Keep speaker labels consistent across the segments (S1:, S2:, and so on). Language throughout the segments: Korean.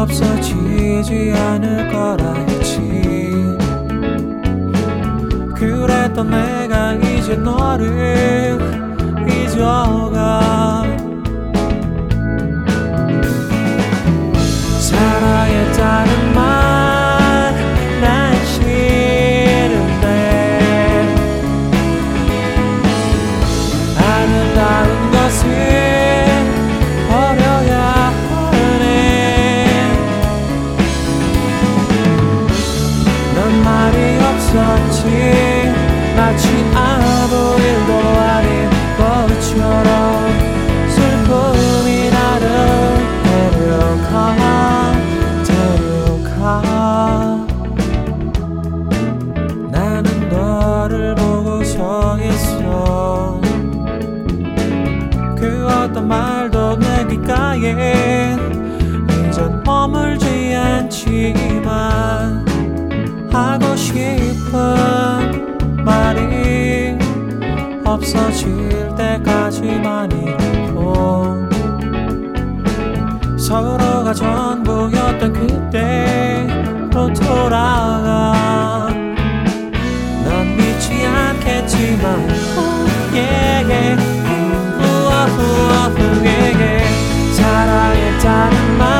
S1: 없어지지 않을 거라 했지. 그랬던 내가 이제 너를 잊어가 없어질 때까지만이 서로가 전부였던 그때로 돌아가. 넌 믿지 않겠지만 후예예 후아 후아 후예예. 사랑했다는 말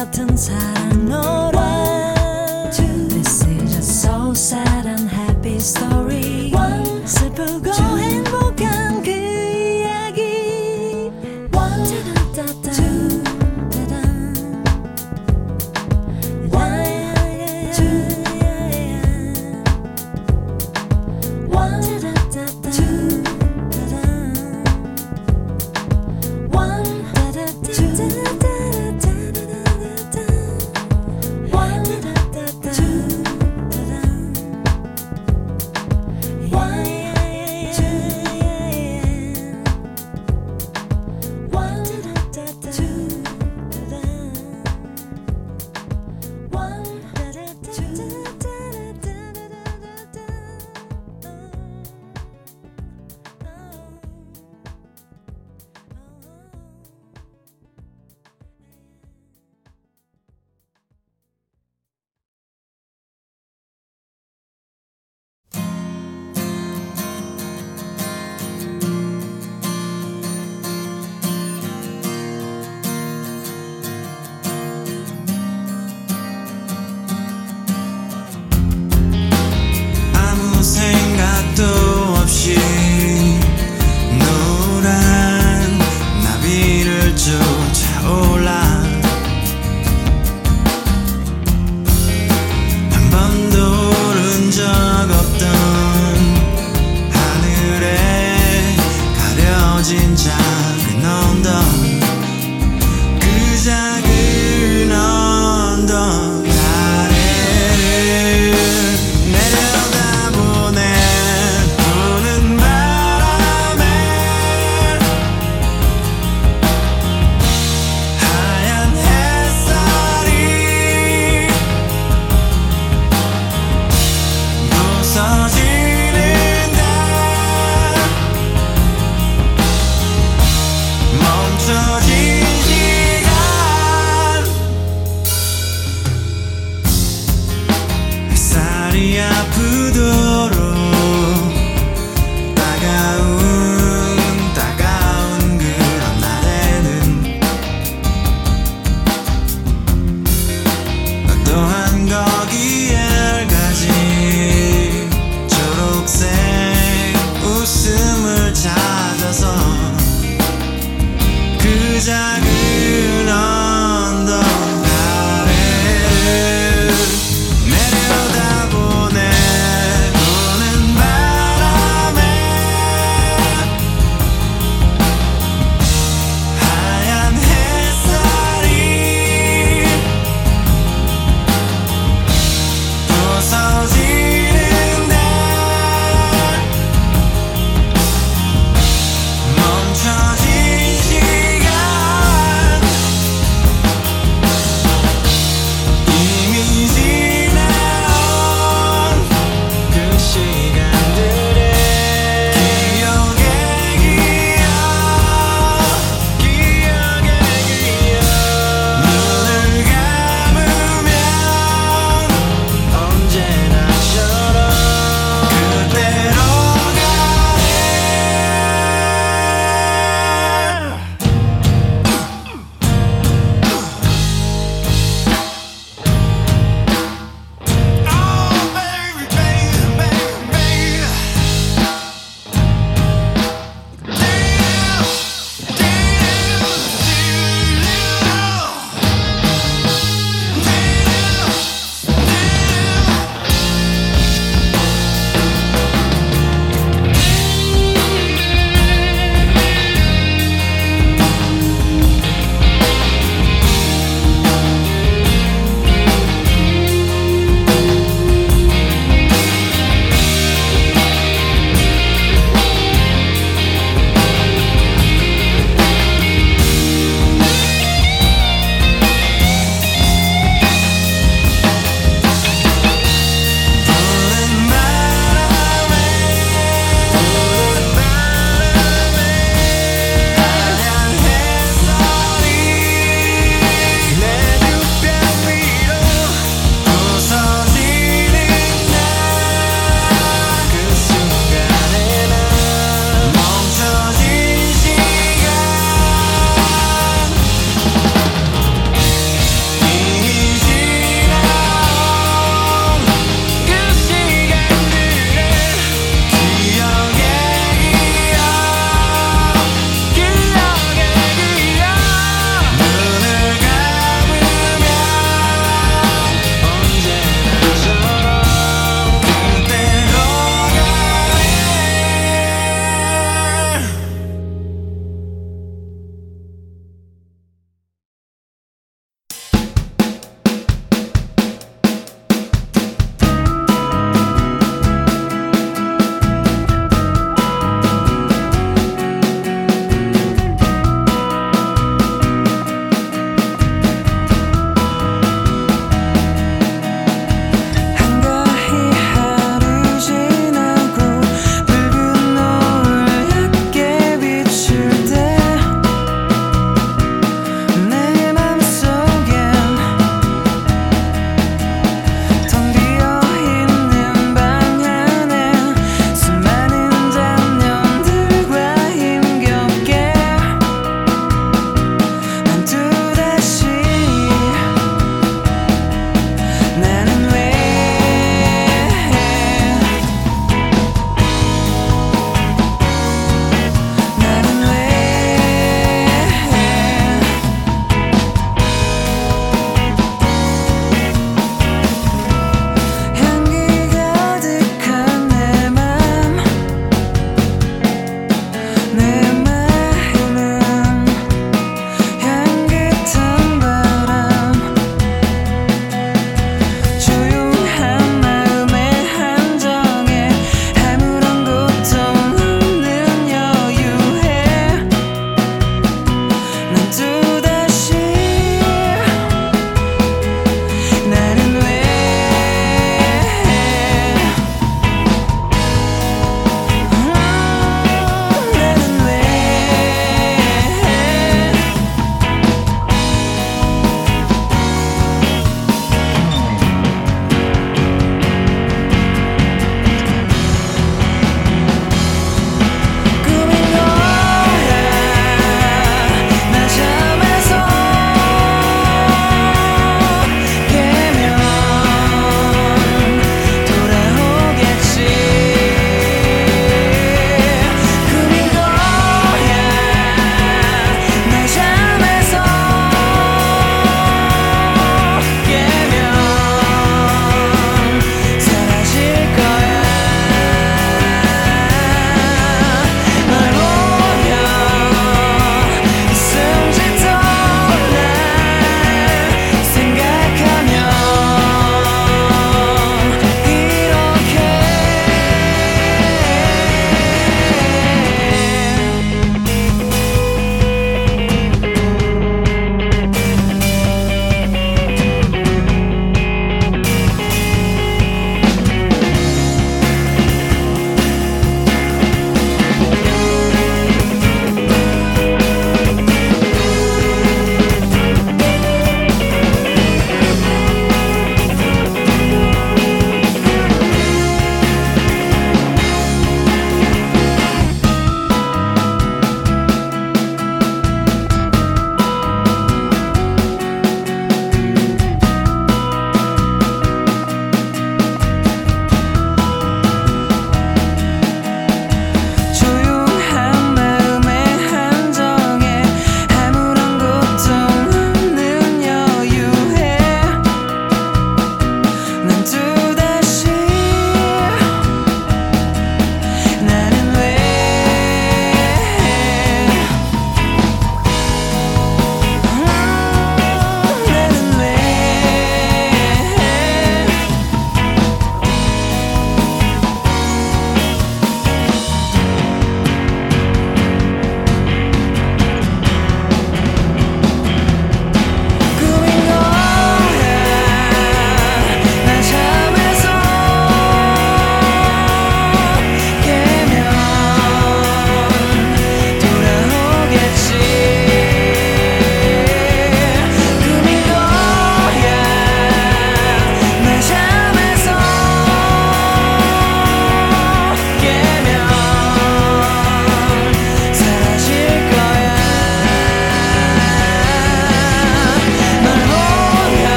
S2: 같은 사랑 노래